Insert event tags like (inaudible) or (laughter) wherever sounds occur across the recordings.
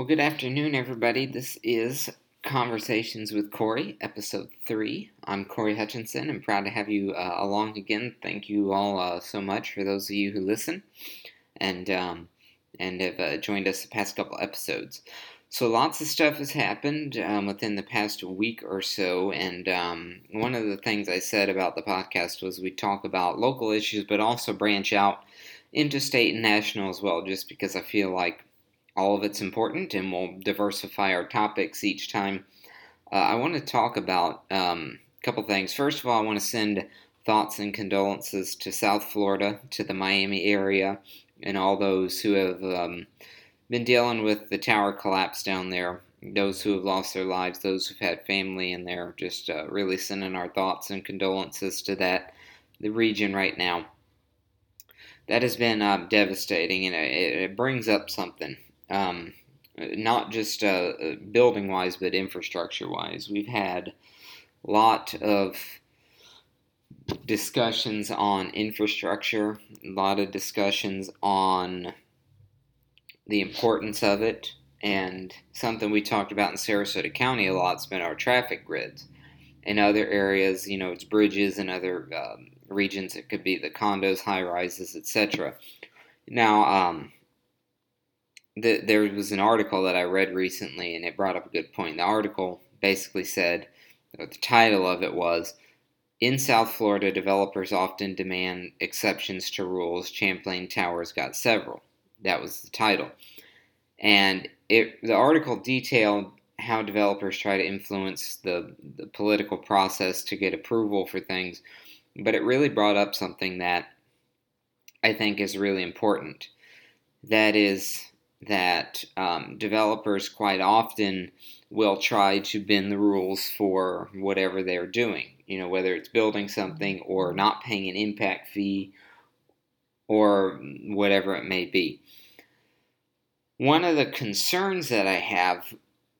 Well, good afternoon, everybody. This is Conversations with Cory, episode three. I'm Cory Hutchinson. I'm proud to have you uh, along again. Thank you all uh, so much for those of you who listen and um, and have uh, joined us the past couple episodes. So lots of stuff has happened um, within the past week or so, and um, one of the things I said about the podcast was we talk about local issues, but also branch out into state and national as well, just because I feel like all of it's important, and we'll diversify our topics each time. Uh, I want to talk about um, a couple things. First of all, I want to send thoughts and condolences to South Florida, to the Miami area, and all those who have um, been dealing with the tower collapse down there. Those who have lost their lives, those who've had family in there, just uh, really sending our thoughts and condolences to that the region right now. That has been uh, devastating, and it, it, brings up something, um, not just uh, building wise, but infrastructure wise. We've had a lot of discussions on infrastructure, a lot of discussions on the importance of it, and something we talked about in Sarasota County a lot has been our traffic grids. In other areas, you know, it's bridges and other um, regions. It could be the condos, high rises, etc. Now, um, the, there was an article that I read recently, and it brought up a good point. The article basically said, the title of it was, in South Florida, developers often demand exceptions to rules. Champlain Towers got several. That was the title. And it, the article detailed how developers try to influence the, the political process to get approval for things, but it really brought up something that I think is really important. That is that um, developers quite often will try to bend the rules for whatever they're doing. You know, whether it's building something or not paying an impact fee or whatever it may be. One of the concerns that I have,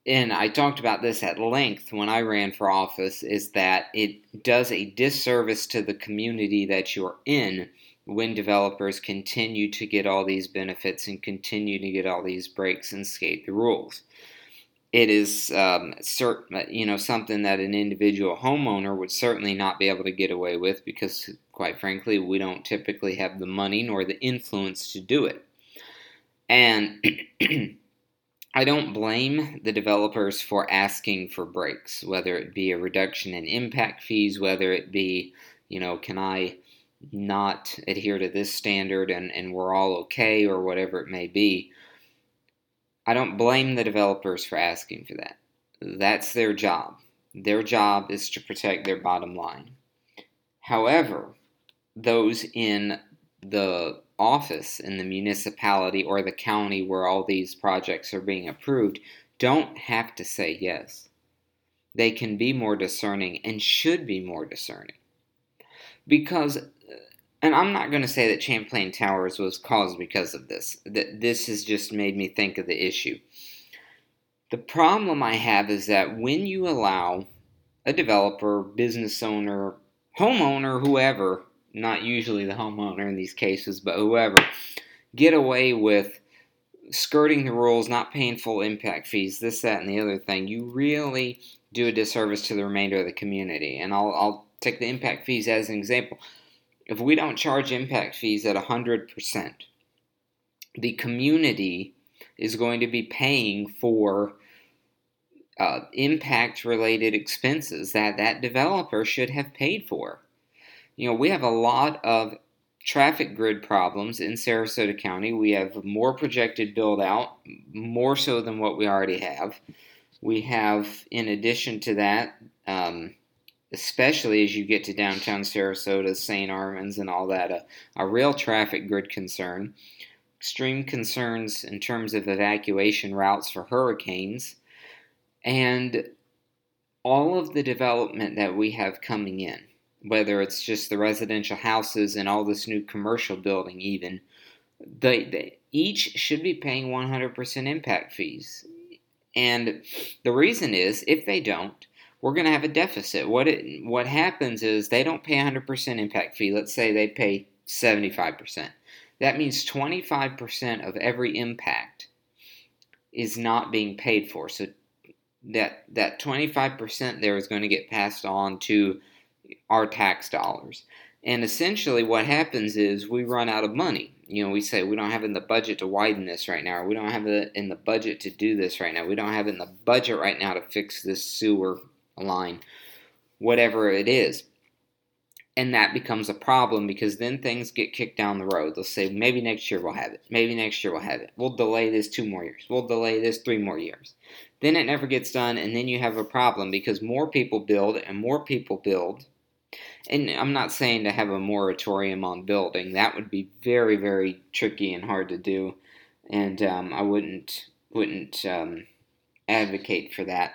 and I talked about this at length when I ran for office, is that it does a disservice to the community that you're in when developers continue to get all these benefits and continue to get all these breaks and skate the rules. It is, um, cert- you know, something that an individual homeowner would certainly not be able to get away with because quite frankly, we don't typically have the money nor the influence to do it. And (clears throat) I don't blame the developers for asking for breaks, whether it be a reduction in impact fees, whether it be, you know, can I not adhere to this standard and, and we're all okay or whatever it may be. I don't blame the developers for asking for that. That's their job. Their job is to protect their bottom line. However, those in the office in the municipality or the county where all these projects are being approved don't have to say yes. They can be more discerning and should be more discerning. Because, and I'm not going to say that Champlain Towers was caused because of this. That This has just made me think of the issue. The problem I have is that when you allow a developer, business owner, homeowner, whoever, not usually the homeowner in these cases, but whoever, get away with skirting the rules, not paying full impact fees, this, that, and the other thing, you really do a disservice to the remainder of the community. And I'll, I'll take the impact fees as an example. If we don't charge impact fees at 100%, the community is going to be paying for uh, impact related expenses that that developer should have paid for you know, we have a lot of traffic grid problems in Sarasota County. We have more projected build out, more so than what we already have. We have, in addition to that, um, especially as you get to downtown Sarasota, St. Armands, and all that, a, a real traffic grid concern. Extreme concerns in terms of evacuation routes for hurricanes. And all of the development that we have coming in whether it's just the residential houses and all this new commercial building, even, they, they each should be paying 100% impact fees. And the reason is, if they don't, we're going to have a deficit. What it, what happens is they don't pay 100% impact fee. Let's say they pay 75%. That means 25% of every impact is not being paid for. So that that 25% there is going to get passed on to our tax dollars. And essentially what happens is we run out of money. You know, we say we don't have in the budget to widen this right now, or we don't have it in the budget to do this right now. We don't have in the budget right now to fix this sewer line. Whatever it is and that becomes a problem because then things get kicked down the road. They'll say maybe next year we'll have it. Maybe next year we'll have it. We'll delay this two more years. We'll delay this three more years. Then it never gets done, and then you have a problem because more people build and more people build. And I'm not saying to have a moratorium on building. That would be very, very tricky and hard to do, and um, I wouldn't wouldn't um, advocate for that.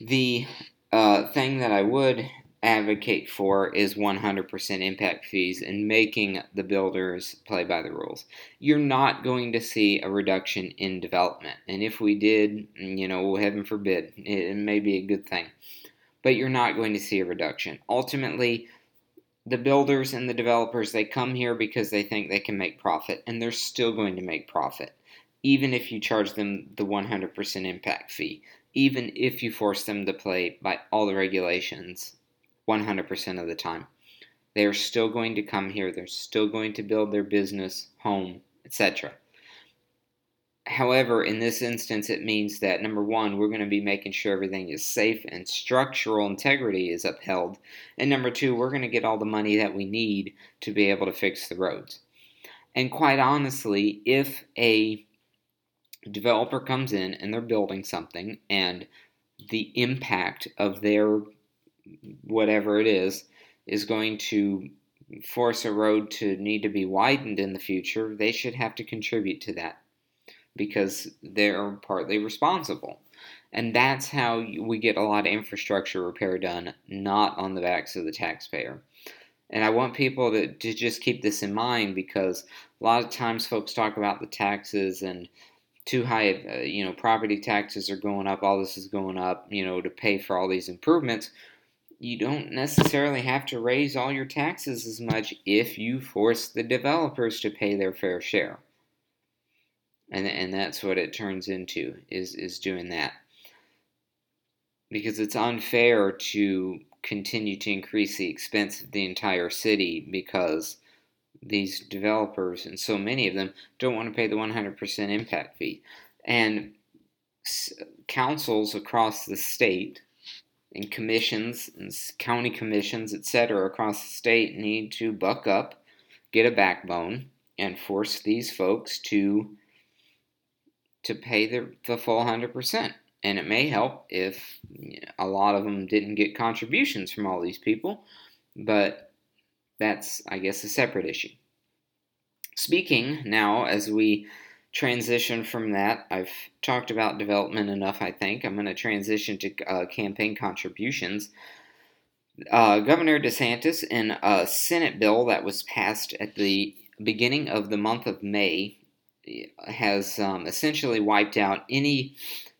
The uh, thing that I would advocate for is 100% impact fees and making the builders play by the rules. You're not going to see a reduction in development. And if we did, you know, heaven forbid, it may be a good thing. But you're not going to see a reduction. Ultimately, the builders and the developers, they come here because they think they can make profit, and they're still going to make profit, even if you charge them the 100% impact fee, even if you force them to play by all the regulations 100% of the time. They are still going to come here, they're still going to build their business, home, etc. However, in this instance, it means that number one, we're going to be making sure everything is safe and structural integrity is upheld. And number two, we're going to get all the money that we need to be able to fix the roads. And quite honestly, if a developer comes in and they're building something and the impact of their whatever it is, is going to force a road to need to be widened in the future, they should have to contribute to that because they're partly responsible. And that's how we get a lot of infrastructure repair done, not on the backs of the taxpayer. And I want people to, to just keep this in mind because a lot of times folks talk about the taxes and too high, uh, you know, property taxes are going up, all this is going up, you know, to pay for all these improvements you don't necessarily have to raise all your taxes as much if you force the developers to pay their fair share. And, and that's what it turns into is, is doing that. Because it's unfair to continue to increase the expense of the entire city because these developers, and so many of them, don't want to pay the 100% impact fee. And councils across the state and commissions and county commissions, etc., across the state need to buck up, get a backbone, and force these folks to to pay the, the full 100%. And it may help if a lot of them didn't get contributions from all these people, but that's, I guess, a separate issue. Speaking now, as we transition from that. I've talked about development enough, I think. I'm going to transition to uh, campaign contributions. Uh, Governor DeSantis, in a Senate bill that was passed at the beginning of the month of May, has um, essentially wiped out any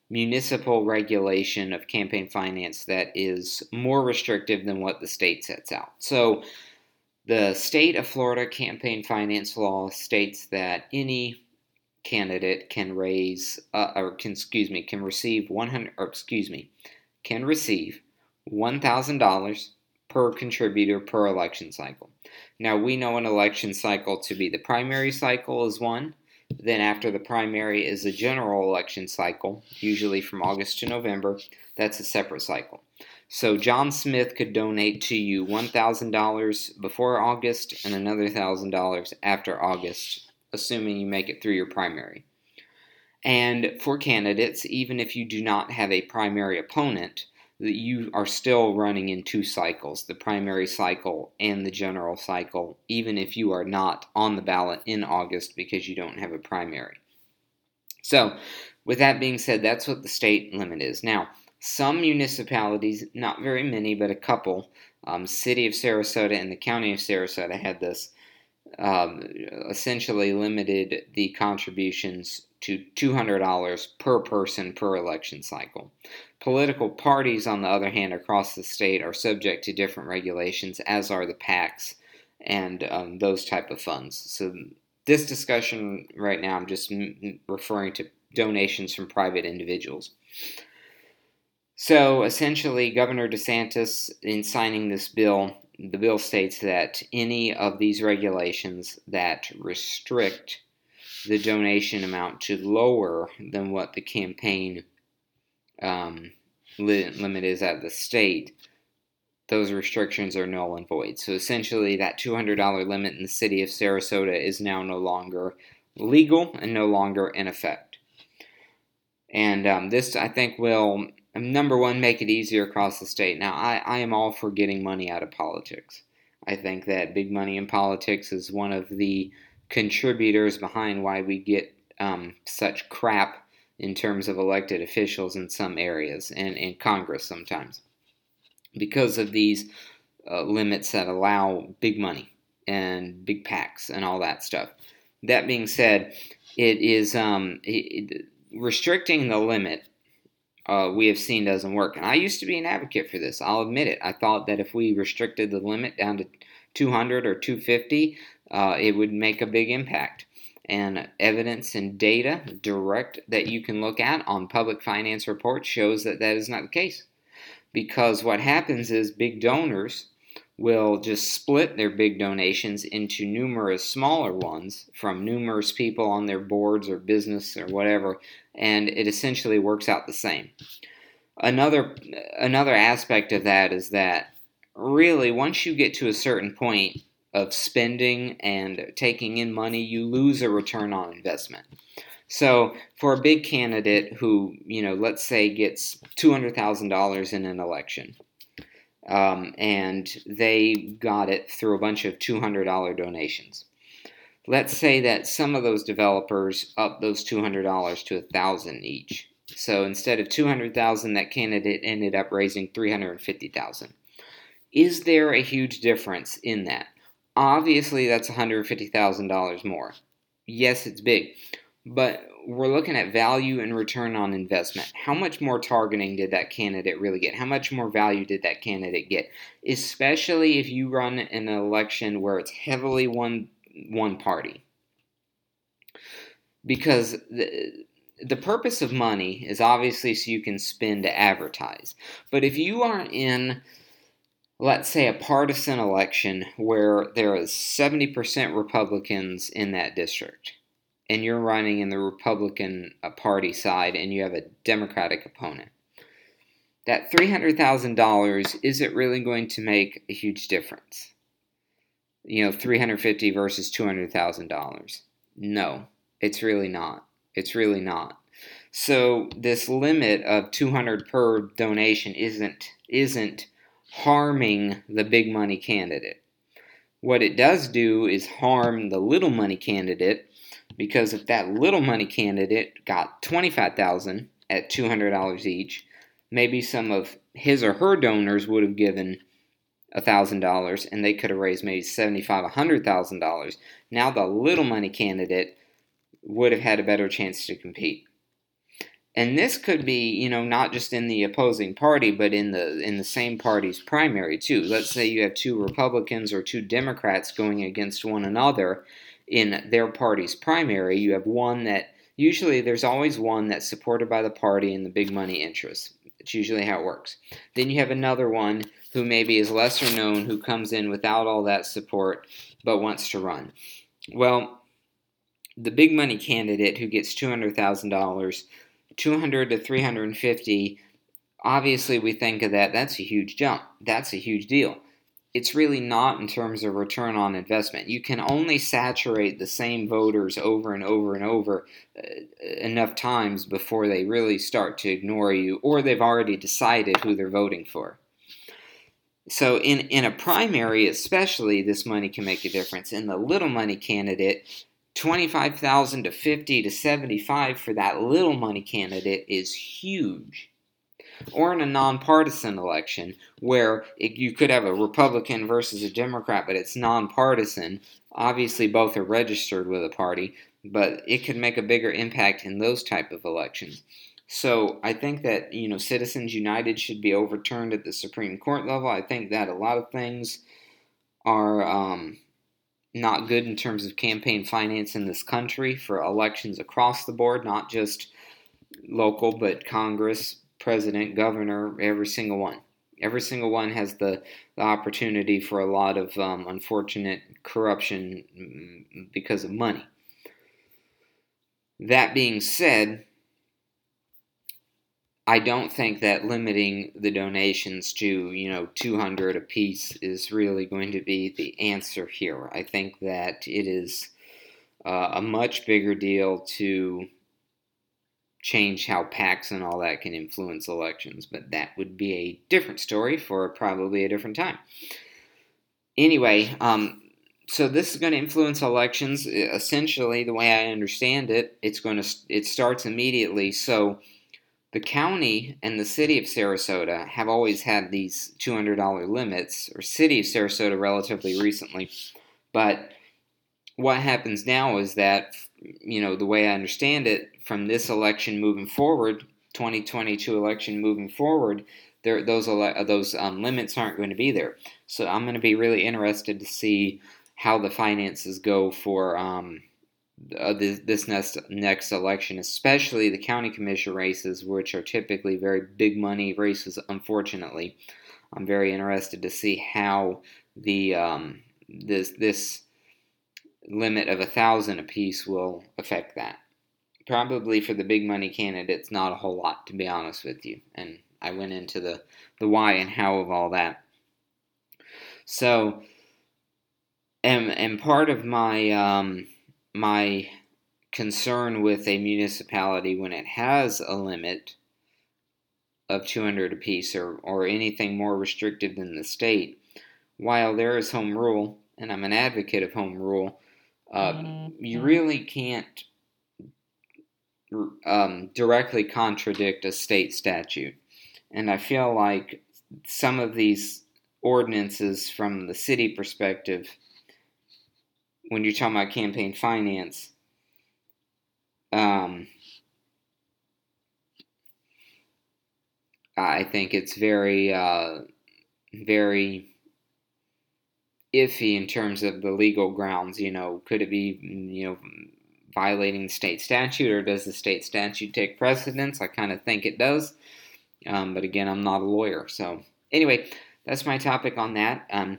municipal regulation of campaign finance that is more restrictive than what the state sets out. So, the state of Florida campaign finance law states that any candidate can raise uh, or can excuse me can receive 100 or excuse me can receive $1000 per contributor per election cycle. Now we know an election cycle to be the primary cycle is one then after the primary is a general election cycle usually from august to november that's a separate cycle so John Smith could donate to you $1,000 before August and another $1,000 after August assuming you make it through your primary. And for candidates, even if you do not have a primary opponent, that you are still running in two cycles the primary cycle and the general cycle, even if you are not on the ballot in August because you don't have a primary. So, with that being said, that's what the state limit is. Now, some municipalities, not very many, but a couple, um, City of Sarasota and the County of Sarasota had this um, essentially limited the contributions to $200 per person per election cycle. Political parties, on the other hand, across the state are subject to different regulations, as are the PACs and um, those type of funds. So this discussion right now, I'm just referring to donations from private individuals. So essentially, Governor DeSantis, in signing this bill, the bill states that any of these regulations that restrict the donation amount to lower than what the campaign um, limit is at the state, those restrictions are null and void. So essentially, that $200 limit in the city of Sarasota is now no longer legal and no longer in effect. And um, this, I think, will number one, make it easier across the state. Now, I, I am all for getting money out of politics. I think that big money in politics is one of the contributors behind why we get um, such crap in terms of elected officials in some areas and in Congress sometimes because of these uh, limits that allow big money and big PACs and all that stuff. That being said, it is um, it, restricting the limit uh, we have seen doesn't work. And I used to be an advocate for this. I'll admit it. I thought that if we restricted the limit down to 200 or 250, uh, it would make a big impact. And evidence and data direct that you can look at on public finance reports shows that that is not the case. Because what happens is big donors will just split their big donations into numerous smaller ones from numerous people on their boards or business or whatever, and it essentially works out the same. Another another aspect of that is that really once you get to a certain point of spending and taking in money, you lose a return on investment. So, for a big candidate who, you know, let's say gets $200,000 in an election, um, and they got it through a bunch of $200 donations. Let's say that some of those developers up those $200 to 1000 each. So instead of 200,000 that candidate ended up raising 350,000. Is there a huge difference in that? Obviously that's $150,000 more. Yes, it's big. But we're looking at value and return on investment. How much more targeting did that candidate really get? How much more value did that candidate get? Especially if you run an election where it's heavily one one party. Because the, the purpose of money is obviously so you can spend to advertise. But if you are in let's say a partisan election where there is 70% Republicans in that district and you're running in the Republican uh, Party side and you have a Democratic opponent. That $300,000 isn't really going to make a huge difference. You know, 350 versus $200,000. No, it's really not. It's really not. So this limit of 200 per donation isn't isn't harming the big money candidate. What it does do is harm the little money candidate because if that little money candidate got 25000 at $200 each, maybe some of his or her donors would have given $1,000 and they could have raised maybe $75,000, $100,000. Now the little money candidate would have had a better chance to compete. And this could be, you know, not just in the opposing party, but in the in the same party's primary too. Let's say you have two Republicans or two Democrats going against one another, in their party's primary, you have one that usually there's always one that's supported by the party and the big money interests. It's usually how it works. Then you have another one who maybe is lesser known who comes in without all that support but wants to run. Well, the big money candidate who gets $200,000, 200 to 350, obviously we think of that that's a huge jump. That's a huge deal it's really not in terms of return on investment. You can only saturate the same voters over and over and over uh, enough times before they really start to ignore you or they've already decided who they're voting for. So in in a primary especially this money can make a difference. In the little money candidate 25,000 to 50 to 75 for that little money candidate is huge or in a nonpartisan election where it, you could have a Republican versus a Democrat, but it's nonpartisan. Obviously, both are registered with a party, but it could make a bigger impact in those type of elections. So I think that you know Citizens United should be overturned at the Supreme Court level. I think that a lot of things are um, not good in terms of campaign finance in this country for elections across the board, not just local, but Congress, president, governor, every single one. Every single one has the, the opportunity for a lot of um, unfortunate corruption mm, because of money. That being said, I don't think that limiting the donations to, you know, 200 a piece is really going to be the answer here. I think that it is uh, a much bigger deal to change how PACs and all that can influence elections, but that would be a different story for probably a different time. Anyway, um, so this is going to influence elections. Essentially, the way I understand it, it's going to it starts immediately. So the county and the city of Sarasota have always had these $200 limits, or city of Sarasota relatively recently. But what happens now is that, you know, the way I understand it, from this election moving forward, 2022 election moving forward, there those ele- those um, limits aren't going to be there. So I'm going to be really interested to see how the finances go for um, uh, this, this next next election, especially the county commission races, which are typically very big money races. Unfortunately, I'm very interested to see how the um, this this limit of a thousand apiece will affect that. Probably for the big money candidates, not a whole lot, to be honest with you. And I went into the the why and how of all that. So, and and part of my um, my concern with a municipality when it has a limit of 200 apiece or, or anything more restrictive than the state, while there is home rule, and I'm an advocate of home rule, uh, mm-hmm. you really can't um, directly contradict a state statute. And I feel like some of these ordinances from the city perspective when you're talking about campaign finance, um, I think it's very, uh, very iffy in terms of the legal grounds. You know, could it be, you know, violating state statute, or does the state statute take precedence? I kind of think it does. Um, but again, I'm not a lawyer. So, anyway, that's my topic on that. Um,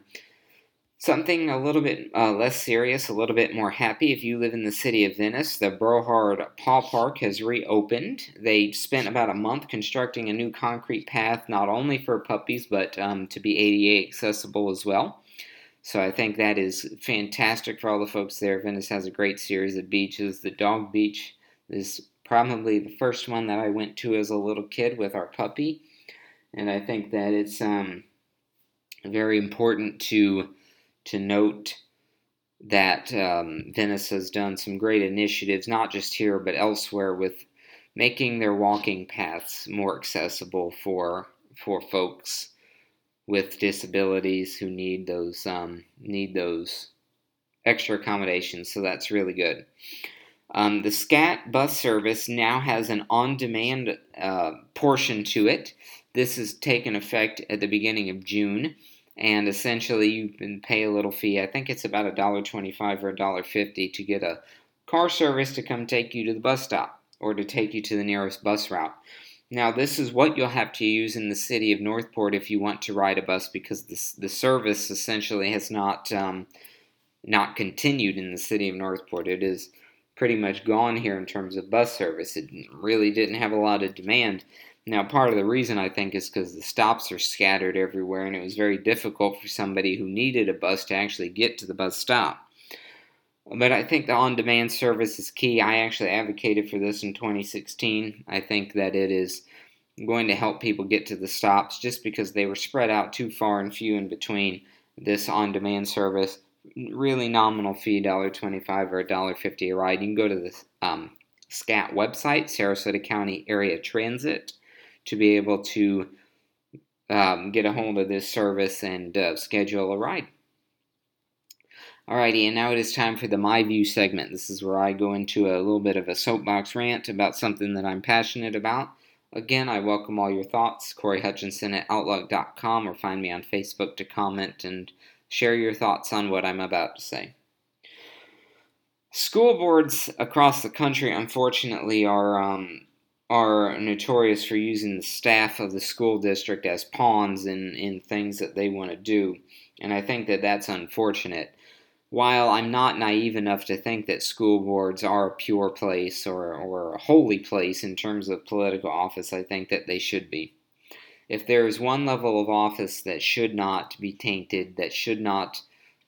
Something a little bit uh, less serious, a little bit more happy. If you live in the city of Venice, the Brohard Paw Park has reopened. They spent about a month constructing a new concrete path, not only for puppies, but um, to be ADA accessible as well. So I think that is fantastic for all the folks there. Venice has a great series of beaches. The Dog Beach is probably the first one that I went to as a little kid with our puppy. And I think that it's um, very important to to note that um, Venice has done some great initiatives, not just here but elsewhere, with making their walking paths more accessible for for folks with disabilities who need those um, need those extra accommodations. So that's really good. Um, the SCAT bus service now has an on-demand uh, portion to it. This has taken effect at the beginning of June and essentially you can pay a little fee. I think it's about a dollar twenty-five or a dollar fifty to get a car service to come take you to the bus stop or to take you to the nearest bus route. Now, this is what you'll have to use in the city of North Port if you want to ride a bus because this, the service essentially has not um, not continued in the city of North Port. It is pretty much gone here in terms of bus service. It really didn't have a lot of demand. Now, part of the reason I think is because the stops are scattered everywhere, and it was very difficult for somebody who needed a bus to actually get to the bus stop. But I think the on demand service is key. I actually advocated for this in 2016. I think that it is going to help people get to the stops just because they were spread out too far and few in between this on demand service. Really nominal fee, $1.25 or $1.50 a ride. You can go to the um, SCAT website, Sarasota County Area Transit to be able to um, get a hold of this service and uh, schedule a ride. Alrighty, and now it is time for the My View segment. This is where I go into a little bit of a soapbox rant about something that I'm passionate about. Again, I welcome all your thoughts. Cory Hutchinson at Outlook.com or find me on Facebook to comment and share your thoughts on what I'm about to say. School boards across the country, unfortunately, are um, are notorious for using the staff of the school district as pawns in, in things that they want to do. And I think that that's unfortunate. While I'm not naive enough to think that school boards are a pure place or, or a holy place in terms of political office, I think that they should be. If there is one level of office that should not be tainted, that should not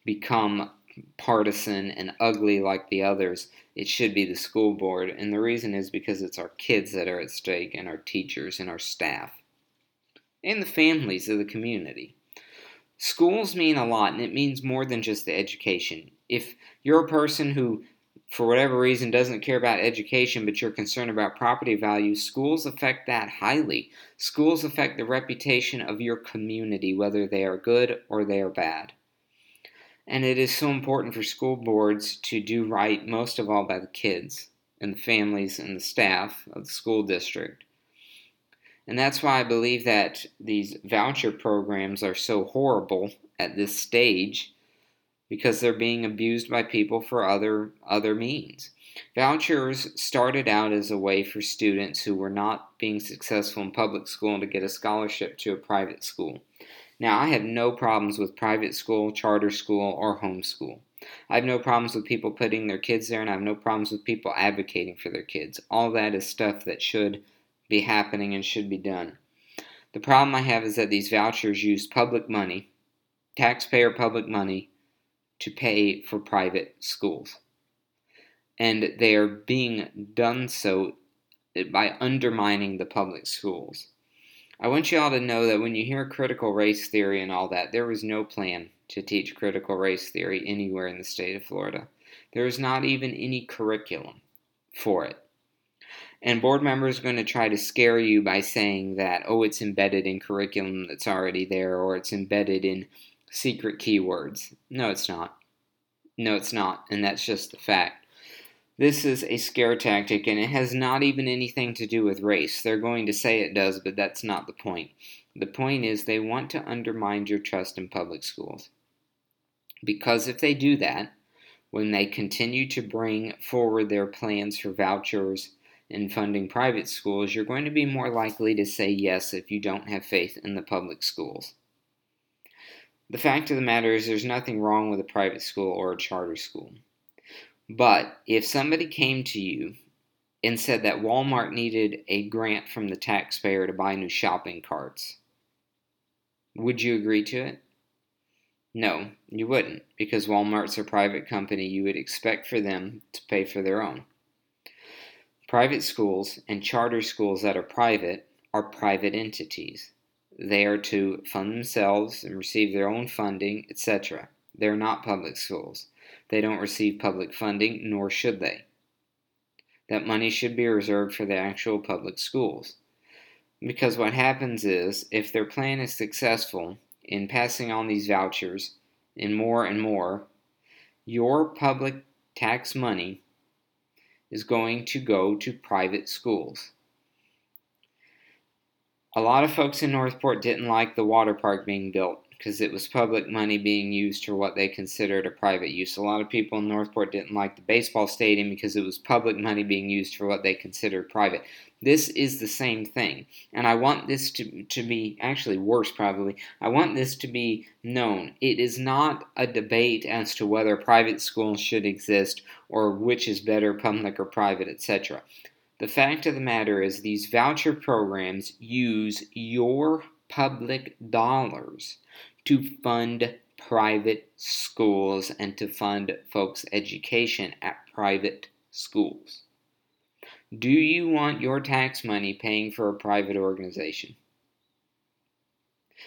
become partisan and ugly like the others, it should be the school board. And the reason is because it's our kids that are at stake, and our teachers and our staff, and the families of the community. Schools mean a lot, and it means more than just the education. If you're a person who, for whatever reason, doesn't care about education, but you're concerned about property values, schools affect that highly. Schools affect the reputation of your community, whether they are good or they are bad. And it is so important for school boards to do right, most of all by the kids and the families and the staff of the school district. And that's why I believe that these voucher programs are so horrible at this stage because they're being abused by people for other other means. Vouchers started out as a way for students who were not being successful in public school to get a scholarship to a private school. Now, I have no problems with private school, charter school, or homeschool. I have no problems with people putting their kids there, and I have no problems with people advocating for their kids. All that is stuff that should be happening and should be done. The problem I have is that these vouchers use public money, taxpayer public money, to pay for private schools. And they are being done so by undermining the public schools. I want you all to know that when you hear critical race theory and all that, there was no plan to teach critical race theory anywhere in the state of Florida. There is not even any curriculum for it. And board members are going to try to scare you by saying that, oh, it's embedded in curriculum that's already there, or it's embedded in secret keywords. No, it's not. No, it's not. And that's just the fact. This is a scare tactic, and it has not even anything to do with race. They're going to say it does, but that's not the point. The point is they want to undermine your trust in public schools. Because if they do that, when they continue to bring forward their plans for vouchers and funding private schools, you're going to be more likely to say yes if you don't have faith in the public schools. The fact of the matter is, there's nothing wrong with a private school or a charter school. But if somebody came to you and said that Walmart needed a grant from the taxpayer to buy new shopping carts, would you agree to it? No, you wouldn't, because Walmart's a private company. You would expect for them to pay for their own. Private schools and charter schools that are private are private entities. They are to fund themselves and receive their own funding, etc. They're not public schools. They don't receive public funding, nor should they. That money should be reserved for the actual public schools. Because what happens is, if their plan is successful in passing on these vouchers and more and more, your public tax money is going to go to private schools. A lot of folks in North Port didn't like the water park being built because it was public money being used for what they considered a private use. A lot of people in North Port didn't like the baseball stadium because it was public money being used for what they considered private. This is the same thing. And I want this to, to be actually worse, probably. I want this to be known. It is not a debate as to whether private schools should exist or which is better, public or private, etc. The fact of the matter is, these voucher programs use your public dollars to fund private schools and to fund folks' education at private schools. Do you want your tax money paying for a private organization?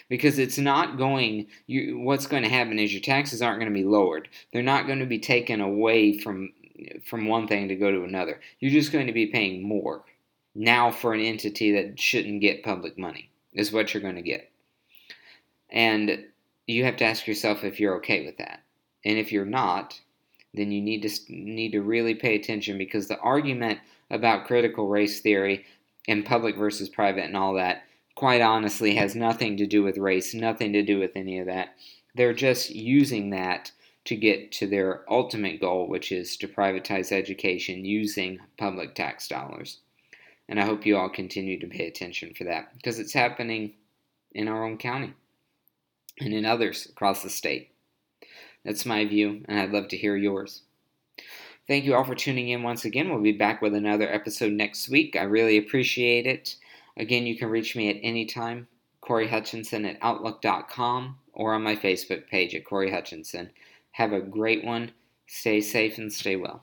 Because it's not going, you, what's going to happen is your taxes aren't going to be lowered. They're not going to be taken away from, from one thing to go to another. You're just going to be paying more now for an entity that shouldn't get public money, is what you're going to get. And you have to ask yourself if you're okay with that. And if you're not, then you need to need to really pay attention because the argument about critical race theory and public versus private and all that quite honestly has nothing to do with race, nothing to do with any of that. They're just using that to get to their ultimate goal, which is to privatize education using public tax dollars. And I hope you all continue to pay attention for that because it's happening in our own county and in others across the state. That's my view, and I'd love to hear yours. Thank you all for tuning in once again. We'll be back with another episode next week. I really appreciate it. Again, you can reach me at any time, Cory Hutchinson at Outlook.com, or on my Facebook page at Cory Hutchinson. Have a great one. Stay safe and stay well.